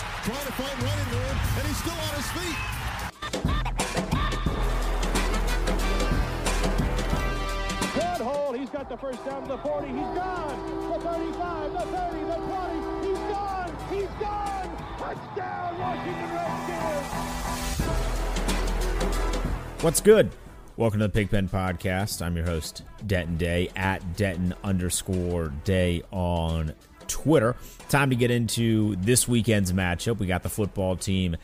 Backwards, trying to find running room, and he's still on his feet. Good hole. He's got the first down to the 40. He's gone. The 35, the 30, the 20. He's gone. He's gone. Touchdown, Washington Redskins. What's good? Welcome to the Pigpen Podcast. I'm your host, Denton Day, at Denton underscore Day on Twitter. Time to get into this weekend's matchup. We got the football team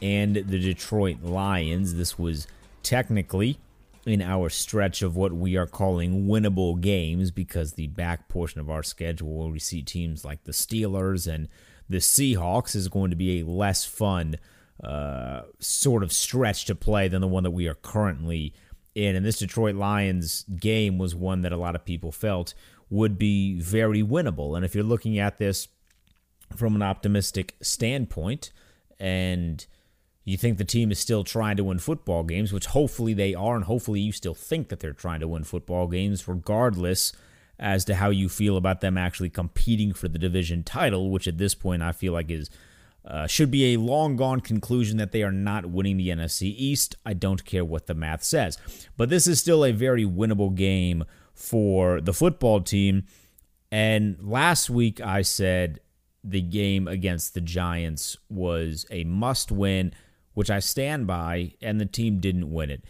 and the Detroit Lions. This was technically in our stretch of what we are calling winnable games because the back portion of our schedule where we see teams like the Steelers and the Seahawks is going to be a less fun uh, sort of stretch to play than the one that we are currently in. And this Detroit Lions game was one that a lot of people felt would be very winnable. And if you're looking at this from an optimistic standpoint and you think the team is still trying to win football games, which hopefully they are, and hopefully you still think that they're trying to win football games, regardless as to how you feel about them actually competing for the division title, which at this point I feel like is uh, should be a long gone conclusion that they are not winning the NFC East. I don't care what the math says, but this is still a very winnable game for the football team. And last week I said the game against the Giants was a must win, which I stand by, and the team didn't win it.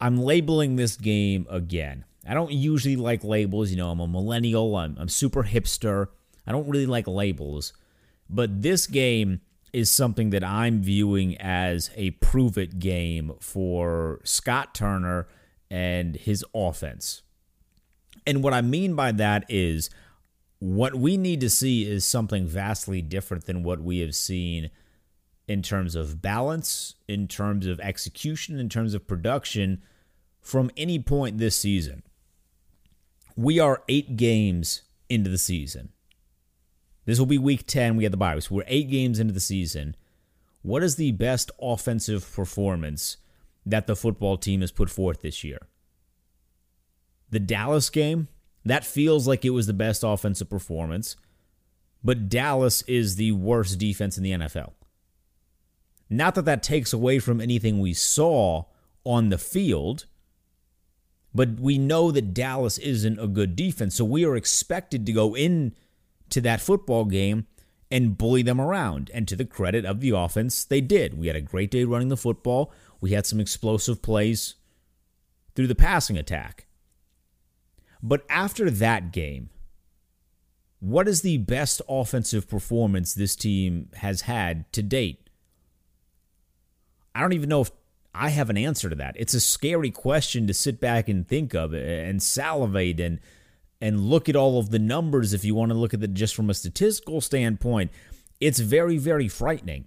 I'm labeling this game again. I don't usually like labels. You know, I'm a millennial, I'm, I'm super hipster. I don't really like labels. But this game is something that I'm viewing as a prove it game for Scott Turner and his offense. And what I mean by that is what we need to see is something vastly different than what we have seen in terms of balance, in terms of execution, in terms of production from any point this season. We are eight games into the season. This will be week 10. We have the bye. So we're eight games into the season. What is the best offensive performance that the football team has put forth this year? The Dallas game, that feels like it was the best offensive performance, but Dallas is the worst defense in the NFL. Not that that takes away from anything we saw on the field, but we know that Dallas isn't a good defense. So we are expected to go in to that football game and bully them around. And to the credit of the offense, they did. We had a great day running the football. We had some explosive plays through the passing attack. But after that game, what is the best offensive performance this team has had to date? I don't even know if I have an answer to that. It's a scary question to sit back and think of and salivate and and look at all of the numbers if you want to look at it just from a statistical standpoint. It's very very frightening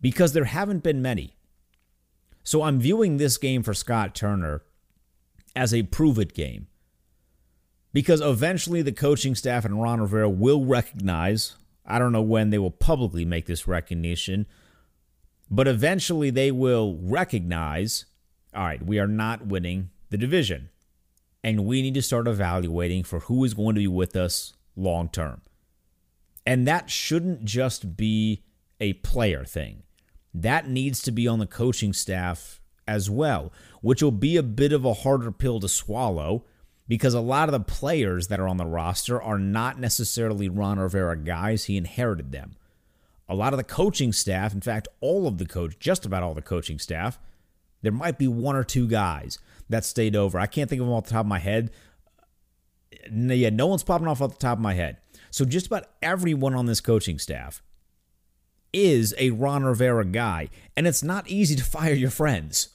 because there haven't been many. So I'm viewing this game for Scott Turner as a prove it game because eventually the coaching staff and Ron Rivera will recognize, I don't know when they will publicly make this recognition, but eventually they will recognize all right, we are not winning the division. And we need to start evaluating for who is going to be with us long term. And that shouldn't just be a player thing, that needs to be on the coaching staff as well, which will be a bit of a harder pill to swallow because a lot of the players that are on the roster are not necessarily Ron Rivera guys. He inherited them. A lot of the coaching staff, in fact, all of the coach, just about all the coaching staff, there might be one or two guys that stayed over. I can't think of them off the top of my head. Yeah, no one's popping off off the top of my head. So just about everyone on this coaching staff is a Ron Rivera guy, and it's not easy to fire your friends.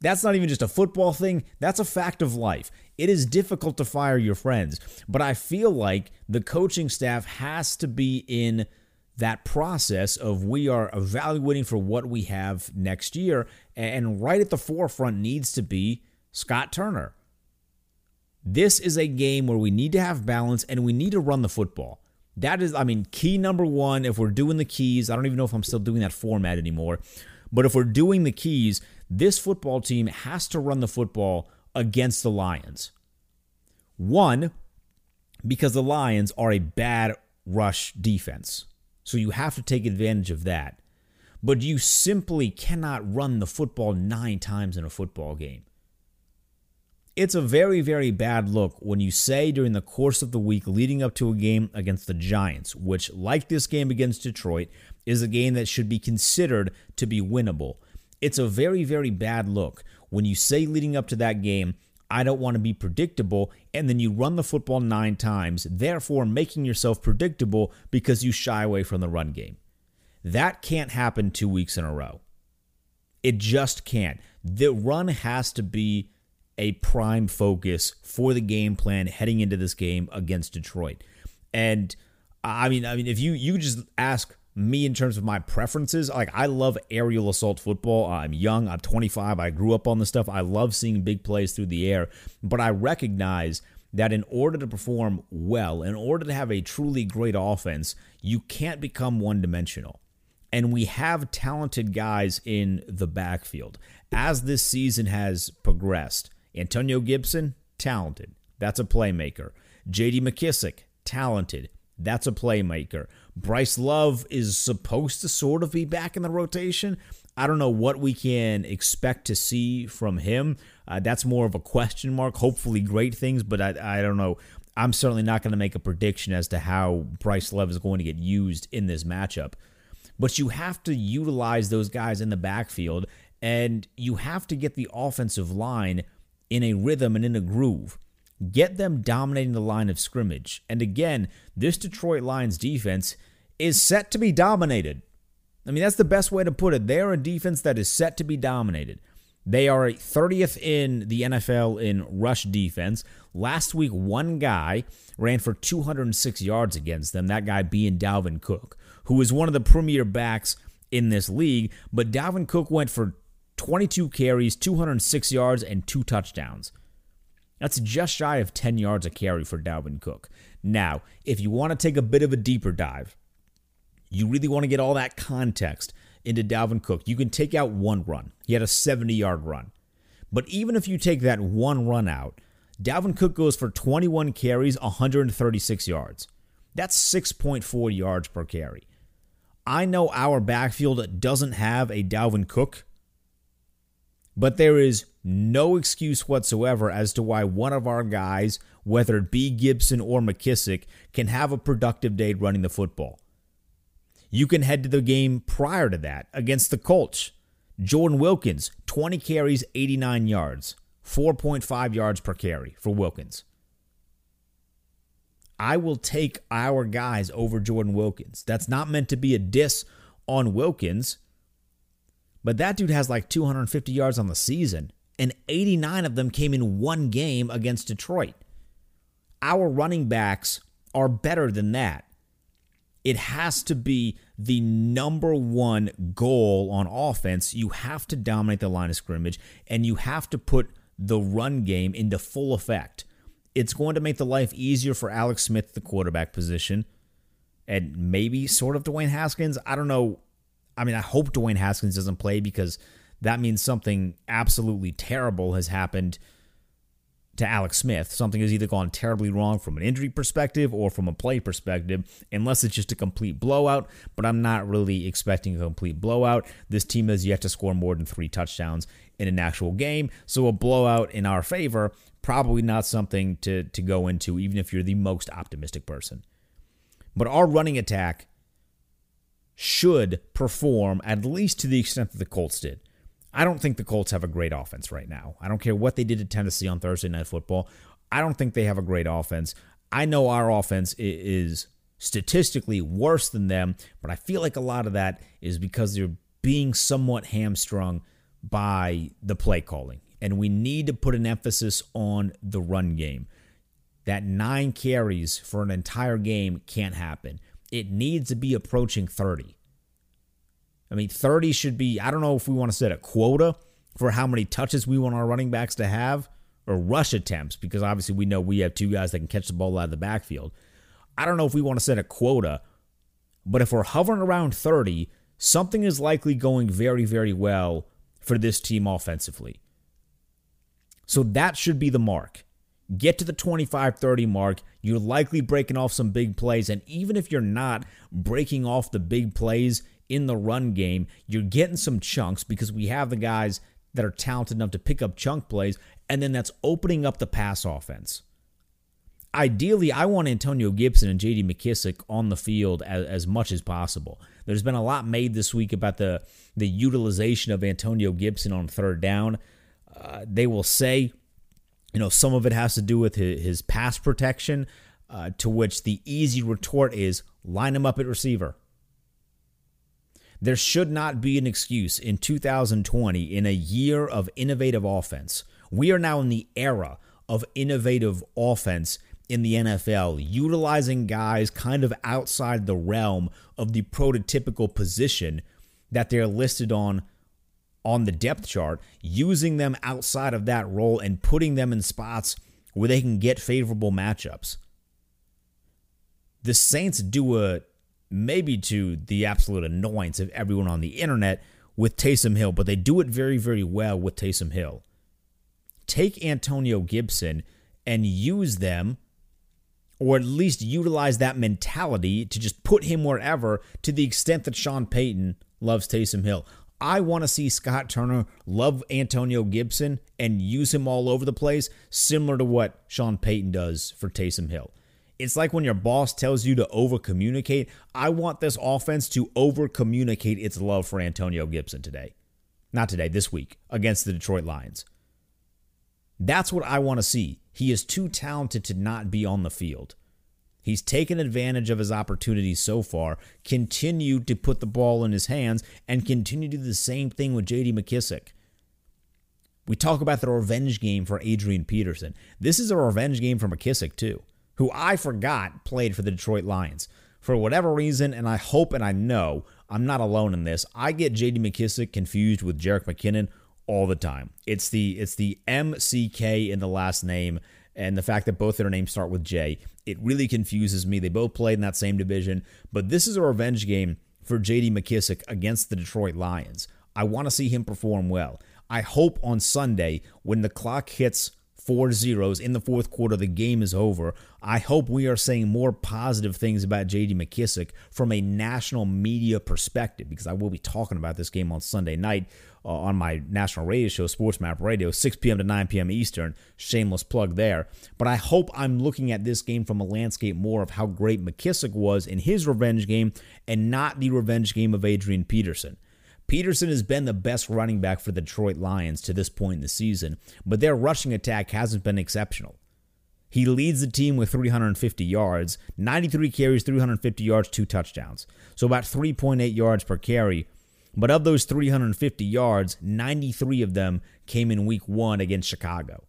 That's not even just a football thing, that's a fact of life. It is difficult to fire your friends, but I feel like the coaching staff has to be in that process of we are evaluating for what we have next year, and right at the forefront needs to be Scott Turner. This is a game where we need to have balance and we need to run the football. That is, I mean, key number one. If we're doing the keys, I don't even know if I'm still doing that format anymore. But if we're doing the keys, this football team has to run the football against the Lions. One, because the Lions are a bad rush defense. So you have to take advantage of that. But you simply cannot run the football nine times in a football game. It's a very, very bad look when you say during the course of the week leading up to a game against the Giants, which, like this game against Detroit, is a game that should be considered to be winnable. It's a very, very bad look when you say leading up to that game, I don't want to be predictable, and then you run the football nine times, therefore making yourself predictable because you shy away from the run game. That can't happen two weeks in a row. It just can't. The run has to be a prime focus for the game plan heading into this game against Detroit. And I mean, I mean, if you you just ask me in terms of my preferences, like I love aerial assault football. I'm young, I'm 25, I grew up on this stuff. I love seeing big plays through the air, but I recognize that in order to perform well, in order to have a truly great offense, you can't become one dimensional. And we have talented guys in the backfield. As this season has progressed, Antonio Gibson, talented. That's a playmaker. JD McKissic, talented. That's a playmaker. Bryce Love is supposed to sort of be back in the rotation. I don't know what we can expect to see from him. Uh, that's more of a question mark. Hopefully, great things, but I, I don't know. I'm certainly not going to make a prediction as to how Bryce Love is going to get used in this matchup. But you have to utilize those guys in the backfield, and you have to get the offensive line in a rhythm and in a groove. Get them dominating the line of scrimmage. And again, this Detroit Lions defense is set to be dominated. I mean, that's the best way to put it. They're a defense that is set to be dominated. They are 30th in the NFL in rush defense. Last week, one guy ran for 206 yards against them, that guy being Dalvin Cook, who is one of the premier backs in this league. But Dalvin Cook went for 22 carries, 206 yards, and two touchdowns. That's just shy of 10 yards a carry for Dalvin Cook. Now, if you want to take a bit of a deeper dive, you really want to get all that context into Dalvin Cook, you can take out one run. He had a 70 yard run. But even if you take that one run out, Dalvin Cook goes for 21 carries, 136 yards. That's 6.4 yards per carry. I know our backfield doesn't have a Dalvin Cook but there is no excuse whatsoever as to why one of our guys, whether it be Gibson or McKissic, can have a productive day running the football. You can head to the game prior to that against the Colts. Jordan Wilkins, 20 carries, 89 yards, 4.5 yards per carry for Wilkins. I will take our guys over Jordan Wilkins. That's not meant to be a diss on Wilkins. But that dude has like 250 yards on the season, and 89 of them came in one game against Detroit. Our running backs are better than that. It has to be the number one goal on offense. You have to dominate the line of scrimmage, and you have to put the run game into full effect. It's going to make the life easier for Alex Smith, the quarterback position. and maybe sort of Dwayne Haskins. I don't know. I mean, I hope Dwayne Haskins doesn't play because that means something absolutely terrible has happened to Alex Smith. Something has either gone terribly wrong from an injury perspective or from a play perspective, unless it's just a complete blowout. But I'm not really expecting a complete blowout. This team has yet to score more than three touchdowns in an actual game. So a blowout in our favor, probably not something to, to go into, even if you're the most optimistic person. But our running attack should perform at least to the extent that the Colts did. I don't think the Colts have a great offense right now. I don't care what they did to Tennessee on Thursday Night Football. I don't think they have a great offense. I know our offense is statistically worse than them, but I feel like a lot of that is because they're being somewhat hamstrung by the play calling. And we need to put an emphasis on the run game. That nine carries for an entire game can't happen. It needs to be approaching 30. I mean, 30 should be, I don't know if we want to set a quota for how many touches we want our running backs to have or rush attempts, because obviously we know we have two guys that can catch the ball out of the backfield. I don't know if we want to set a quota, but if we're hovering around 30, something is likely going very, very well for this team offensively. So that should be the mark. Get to the 25 30 mark. You're likely breaking off some big plays. And even if you're not breaking off the big plays, in the run game. You're getting some chunks because we have the guys that are talented enough to pick up chunk plays, and then that's opening up the pass offense. Ideally, I want Antonio Gibson and JD McKissic on the field as, as much as possible. There's been a lot made this week about the, the utilization of Antonio Gibson on third down. Uh, they will say, you know, some of it has to do with his, his pass protection, uh, to which the easy retort is line him up at receiver. There should not be an excuse in 2020 in a year of innovative offense. We are now in the era of innovative offense in the NFL, utilizing guys kind of outside the realm of the prototypical position that they're listed on on the depth chart, using them outside of that role and putting them in spots where they can get favorable matchups. The Saints do a maybe to the absolute annoyance of everyone on the internet with Taysom Hill, but they do it very, very well with Taysom Hill. Take Antonio Gibson and use them, or at least utilize that mentality to just put him wherever to the extent that Sean Payton loves Taysom Hill. I want to see Scott Turner love Antonio Gibson and use him all over the place, similar to what Sean Payton does for Taysom Hill. It's like when your boss tells you to over communicate. I want this offense to over communicate its love for Antonio Gibson today. Not today, this week against the Detroit Lions. That's what I want to see. He is too talented to not be on the field. He's taken advantage of his opportunities so far, continue to put the ball in his hands, and continue to do the same thing with JD McKissic. We talk about the revenge game for Adrian Peterson. This is a revenge game for McKissic, too who I forgot played for the Detroit Lions. For whatever reason, and I hope and I know I'm not alone in this, I get JD McKissic confused with Jerick McKinnon all the time. It's the it's the MCK in the last name and the fact that both their names start with J. It really confuses me. They both played in that same division, but this is a revenge game for JD McKissic against the Detroit Lions. I want to see him perform well. I hope on Sunday when the clock hits four zeros in the fourth quarter. The game is over. I hope we are saying more positive things about JD McKissic from a national media perspective because I will be talking about this game on Sunday night uh, on my national radio show, Sports Map Radio, 6 p.m. to 9 p.m. Eastern. Shameless plug there. But I hope I'm looking at this game from a landscape more of how great McKissic was in his revenge game and not the revenge game of Adrian Peterson. Peterson has been the best running back for the Detroit Lions to this point in the season, but their rushing attack hasn't been exceptional. He leads the team with 350 yards, 93 carries, 350 yards, two touchdowns. So about 3.8 yards per carry. But of those 350 yards, 93 of them came in week one against Chicago.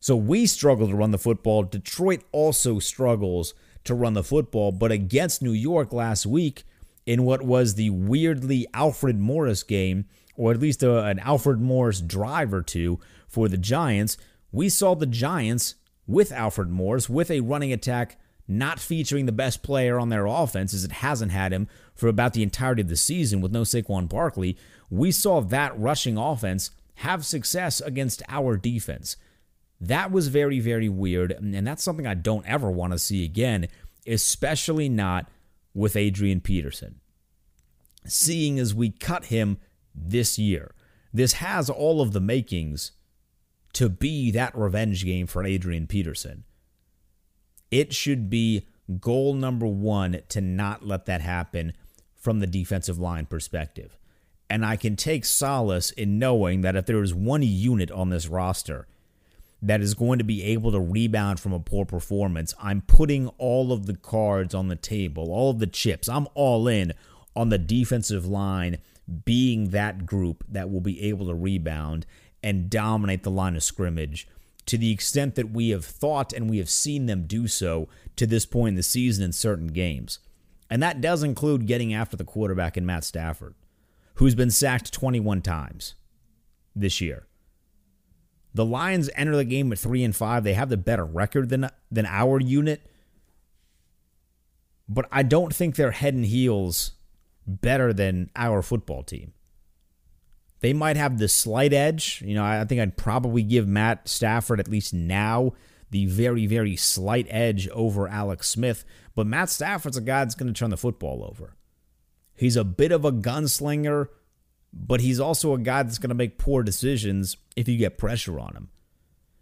So we struggle to run the football. Detroit also struggles to run the football. But against New York last week, in what was the weirdly Alfred Morris game, or at least a, an Alfred Morris drive or two for the Giants, we saw the Giants with Alfred Morris with a running attack not featuring the best player on their offense, as it hasn't had him for about the entirety of the season with no Saquon Barkley, we saw that rushing offense have success against our defense. That was very, very weird, and that's something I don't ever want to see again, especially not with Adrian Peterson. Seeing as we cut him this year, this has all of the makings to be that revenge game for Adrian Peterson. It should be goal number one to not let that happen from the defensive line perspective. And I can take solace in knowing that if there is one unit on this roster that is going to be able to rebound from a poor performance, I'm putting all of the cards on the table, all of the chips. I'm all in on the defensive line being that group that will be able to rebound and dominate the line of scrimmage to the extent that we have thought and we have seen them do so to this point in the season in certain games. And that does include getting after the quarterback in Matt Stafford, who's been sacked 21 times this year. The Lions enter the game at 3 and 5. They have the better record than than our unit. But I don't think they're head and heels better than our football team. They might have the slight edge. You know, I think I'd probably give Matt Stafford, at least now, the very, very slight edge over Alex Smith. But Matt Stafford's a guy that's going to turn the football over. He's a bit of a gunslinger, but he's also a guy that's going to make poor decisions if you get pressure on him.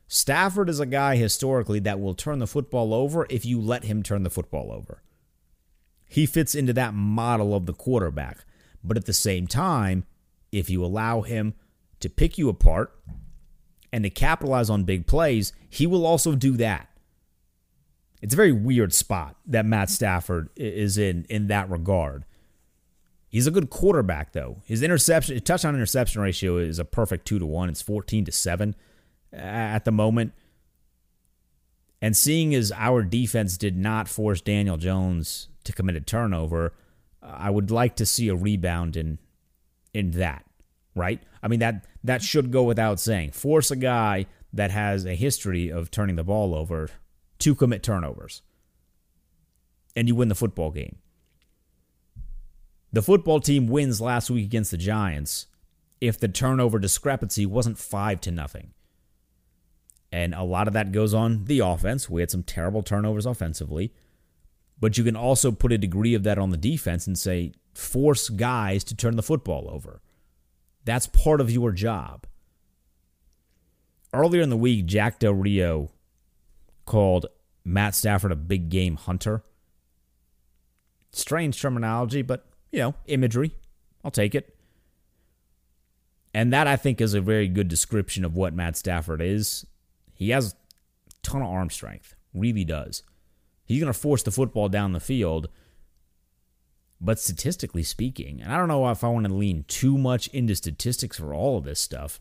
Stafford is a guy historically that will turn the football over if you let him turn the football over. He fits into that model of the quarterback. But at the same time, if you allow him to pick you apart and to capitalize on big plays, he will also do that. It's a very weird spot that Matt Stafford is in in that regard. He's a good quarterback though. His interception touchdown interception ratio is a perfect 2 to 1. It's 14 to 7 at the moment. And seeing as our defense did not force Daniel Jones to commit a turnover, uh, I would like to see a rebound in in that, right? I mean that that should go without saying. Force a guy that has a history of turning the ball over to commit turnovers. And you win the football game. The football team wins last week against the Giants if the turnover discrepancy wasn't 5 to nothing. And a lot of that goes on the offense. We had some terrible turnovers offensively. But you can also put a degree of that on the defense and say, force guys to turn the football over. That's part of your job. Earlier in the week, Jack Del Rio called Matt Stafford a big game hunter. Strange terminology, but, you know, imagery. I'll take it. And that, I think, is a very good description of what Matt Stafford is. He has a ton of arm strength, really does. He's going to force the football down the field but statistically speaking, and I don't know if I want to lean too much into statistics for all of this stuff,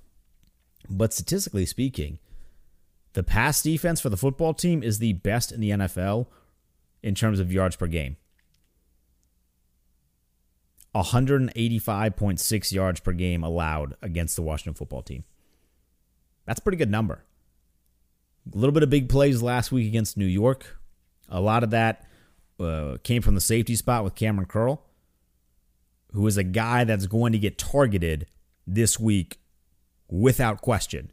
but statistically speaking, the pass defense for the football team is the best in the NFL in terms of yards per game. 185.6 yards per game allowed against the Washington football team. That's a pretty good number. A little bit of big plays last week against New York. A lot of that uh, came from the safety spot with Kamren Curl, who is a guy that's going to get targeted this week without question.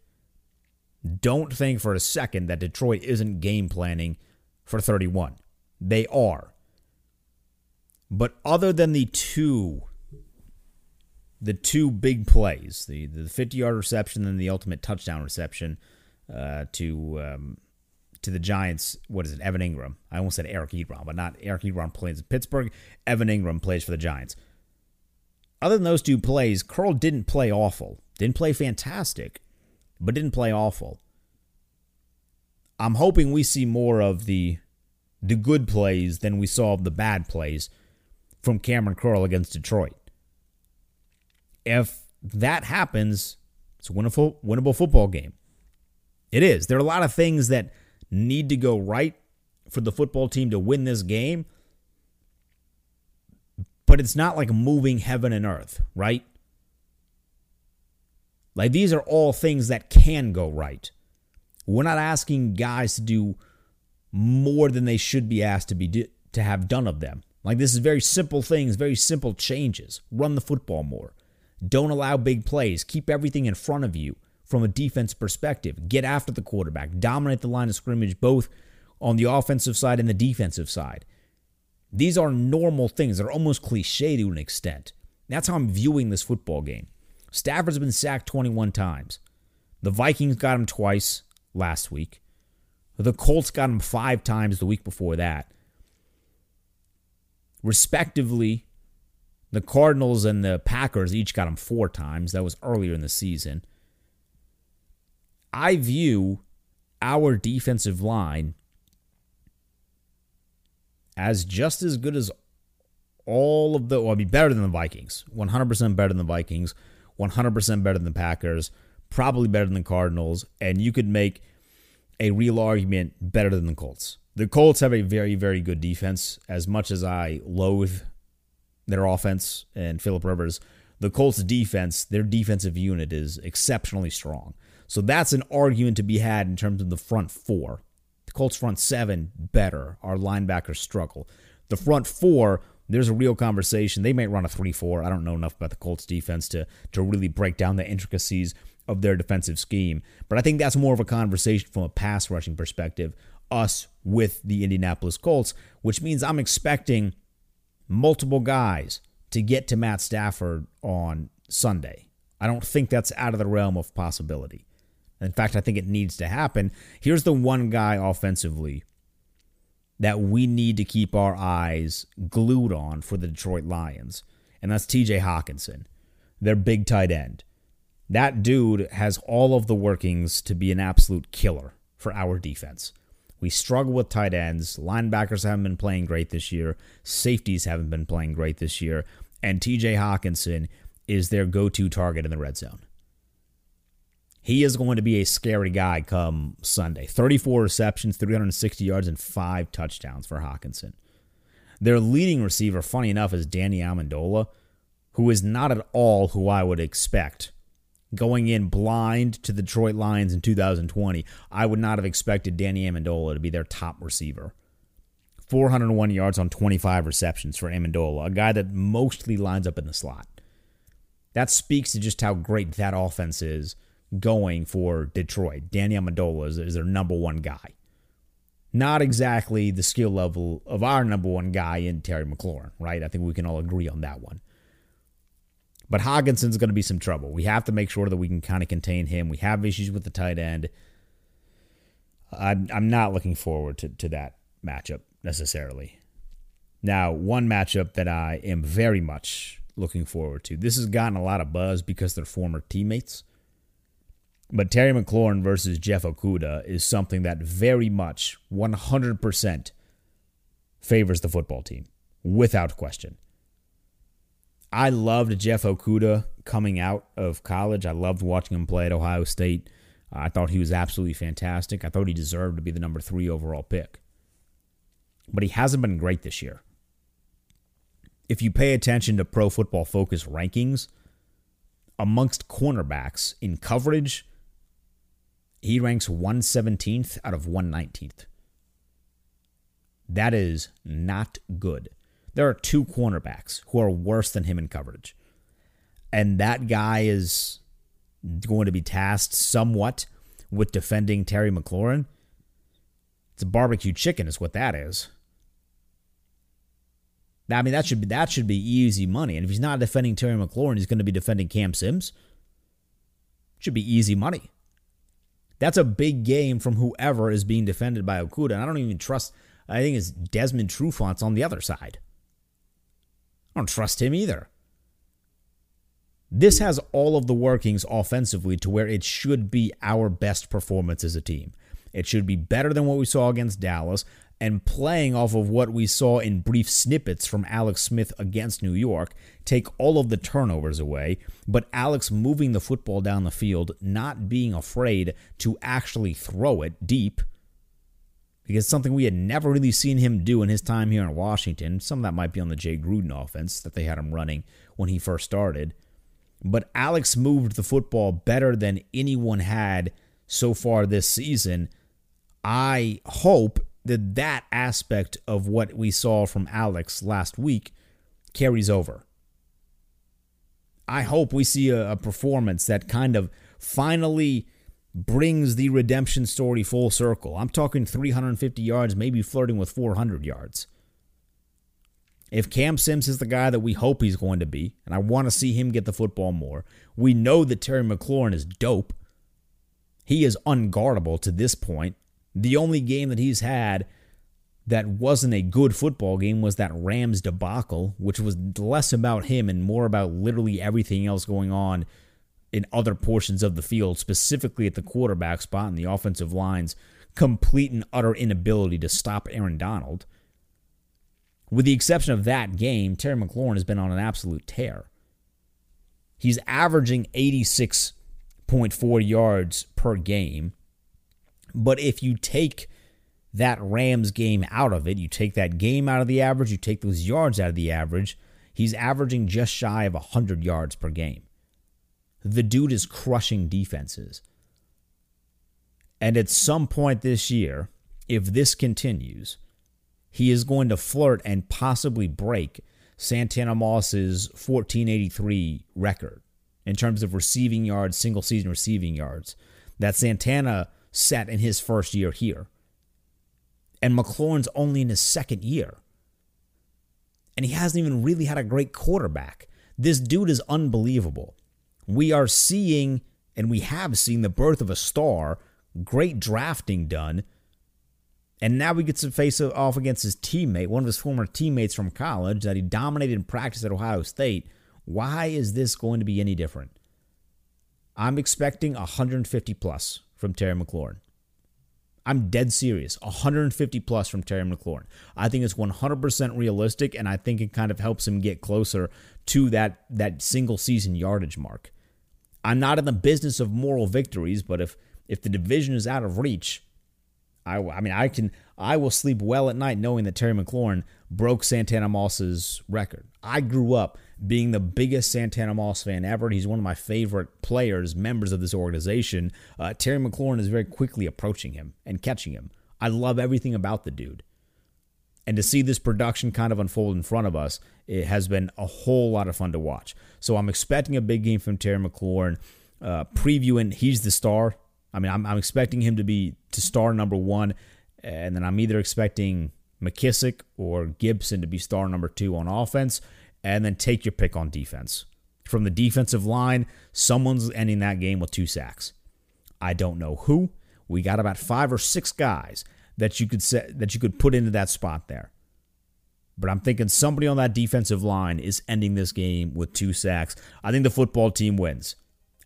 Don't think for a second that Detroit isn't game planning for 31. They are. But other than the two the two big plays, the the 50-yard reception and the ultimate touchdown reception uh, to um, to the Giants. What is it? Evan Engram. I almost said Eric Ebron, but not Eric Ebron plays in Pittsburgh. Evan Engram plays for the Giants. Other than those two plays, Curl didn't play awful. Didn't play fantastic, but didn't play awful. I'm hoping we see more of the the good plays than we saw of the bad plays from Kamren Curl against Detroit. If that happens, it's a winnable, winnable football game. It is. There are a lot of things that need to go right for the football team to win this game. But it's not like moving heaven and earth, right? Like these are all things that can go right. We're not asking guys to do more than they should be asked to be to have done of them. Like this is very simple things, very simple changes. Run the football more. Don't allow big plays. Keep everything in front of you from a defense perspective. Get after the quarterback. Dominate the line of scrimmage both on the offensive side and the defensive side. These are normal things. They're almost cliche to an extent. That's how I'm viewing this football game. Stafford's been sacked 21 times. The Vikings got him twice last week. The Colts got him five times the week before that. Respectively, the Cardinals and the Packers each got him four times. That was earlier in the season. I view our defensive line as just as good as all of the, well, I mean, better than the Vikings. 100% better than the Vikings. 100% better than the Packers. Probably better than the Cardinals. And you could make a real argument better than the Colts. The Colts have a very, very good defense. As much as I loathe their offense and Philip Rivers, the Colts defense, their defensive unit is exceptionally strong. So that's an argument to be had in terms of the front four. The Colts front seven better. Our linebackers struggle. The front four, there's a real conversation. They might run a 3-4. I don't know enough about the Colts defense to to really break down the intricacies of their defensive scheme. But I think that's more of a conversation from a pass rushing perspective, us with the Indianapolis Colts, which means I'm expecting multiple guys to get to Matt Stafford on Sunday. I don't think that's out of the realm of possibility. In fact, I think it needs to happen. Here's the one guy offensively that we need to keep our eyes glued on for the Detroit Lions, and that's TJ Hockenson, their big tight end. That dude has all of the workings to be an absolute killer for our defense. We struggle with tight ends. Linebackers haven't been playing great this year. Safeties haven't been playing great this year. And TJ Hockenson is their go to target in the red zone. He is going to be a scary guy come Sunday. 34 receptions, 360 yards, and five touchdowns for Hockenson. Their leading receiver, funny enough, is Danny Amendola, who is not at all who I would expect going in blind to the Detroit Lions in 2020, I would not have expected Danny Amendola to be their top receiver. 401 yards on 25 receptions for Amendola, a guy that mostly lines up in the slot. That speaks to just how great that offense is going for Detroit. Danny Amendola is, is their number one guy. Not exactly the skill level of our number one guy in Terry McLaurin, right? I think we can all agree on that one. But Hockenson's going to be some trouble. We have to make sure that we can kind of contain him. We have issues with the tight end. I'm, I'm not looking forward to, to that matchup necessarily. Now, one matchup that I am very much looking forward to. This has gotten a lot of buzz because they're former teammates. But Terry McLaurin versus Jeff Okudah is something that very much 100% favors the football team, without question. I loved Jeff Okudah coming out of college. I loved watching him play at Ohio State. I thought he was absolutely fantastic. I thought he deserved to be the number three overall pick. But he hasn't been great this year. If you pay attention to Pro Football Focus rankings, amongst cornerbacks in coverage, he ranks 117th out of 119th. That is not good. There are two cornerbacks who are worse than him in coverage. And that guy is going to be tasked somewhat with defending Terry McLaurin. It's a barbecue chicken, is what that is. I mean, that should be that should be easy money. And if he's not defending Terry McLaurin, he's going to be defending Cam Sims. Should be easy money. That's a big game from whoever is being defended by Okudah. And I don't even trust. I think it's Desmond Trufant's on the other side. I don't trust him either. This has all of the workings offensively to where it should be our best performance as a team. It should be better than what we saw against Dallas and playing off of what we saw in brief snippets from Alex Smith against New York, take all of the turnovers away, but Alex moving the football down the field, not being afraid to actually throw it deep because something we had never really seen him do in his time here in Washington. Some of that might be on the Jay Gruden offense that they had him running when he first started. But Alex moved the football better than anyone had so far this season. I hope that that aspect of what we saw from Alex last week carries over. I hope we see a, a performance that kind of finally brings the redemption story full circle. I'm talking 350 yards, maybe flirting with 400 yards. If Cam Sims is the guy that we hope he's going to be, and I want to see him get the football more, we know that Terry McLaurin is dope. He is unguardable to this point. The only game that he's had that wasn't a good football game was that Rams debacle, which was less about him and more about literally everything else going on in other portions of the field, specifically at the quarterback spot and the offensive line's complete and utter inability to stop Aaron Donald. With the exception of that game, Terry McLaurin has been on an absolute tear. He's averaging 86.4 yards per game. But if you take that Rams game out of it, you take that game out of the average, you take those yards out of the average, he's averaging just shy of 100 yards per game. The dude is crushing defenses. And at some point this year, if this continues, he is going to flirt and possibly break Santana Moss's 1483 record in terms of receiving yards, single season receiving yards that Santana set in his first year here and McLaurin's only in his second year. And he hasn't even really had a great quarterback. This dude is unbelievable. We are seeing, and we have seen, the birth of a star, great drafting done. And now he gets to face off against his teammate, one of his former teammates from college that he dominated in practice at Ohio State. Why is this going to be any different? I'm expecting 150 plus from Terry McLaurin. I'm dead serious. 150 plus from Terry McLaurin. I think it's 100% realistic, and I think it kind of helps him get closer to that that single season yardage mark. I'm not in the business of moral victories, but if if the division is out of reach, I, I mean I can I will sleep well at night knowing that Terry McLaurin broke Santana Moss's record. I grew up being the biggest Santana Moss fan ever. He's one of my favorite players, members of this organization. Uh, Terry McLaurin is very quickly approaching him and catching him. I love everything about the dude. And to see this production kind of unfold in front of us, it has been a whole lot of fun to watch. So I'm expecting a big game from Terry McLaurin. Uh, previewing, he's the star. I mean, I'm, I'm expecting him to be to star number one, and then I'm either expecting McKissic or Gibson to be star number two on offense, and then take your pick on defense. From the defensive line, someone's ending that game with two sacks. I don't know who. We got about five or six guys that you could set, that you could put into that spot there. But I'm thinking somebody on that defensive line is ending this game with two sacks. I think the football team wins.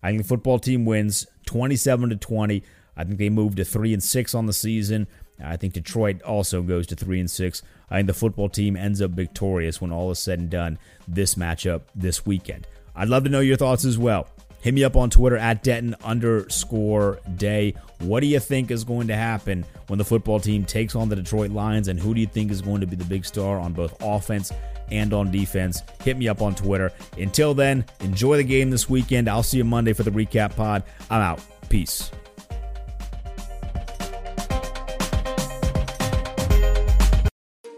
I think the football team wins 27 to 20. I think they move to 3 and 6 on the season. I think Detroit also goes to 3 and 6. I think the football team ends up victorious when all is said and done this matchup this weekend. I'd love to know your thoughts as well. Hit me up on Twitter at Denton underscore day. What do you think is going to happen when the football team takes on the Detroit Lions, and who do you think is going to be the big star on both offense and on defense? Hit me up on Twitter. Until then, enjoy the game this weekend. I'll see you Monday for the recap pod. I'm out. Peace.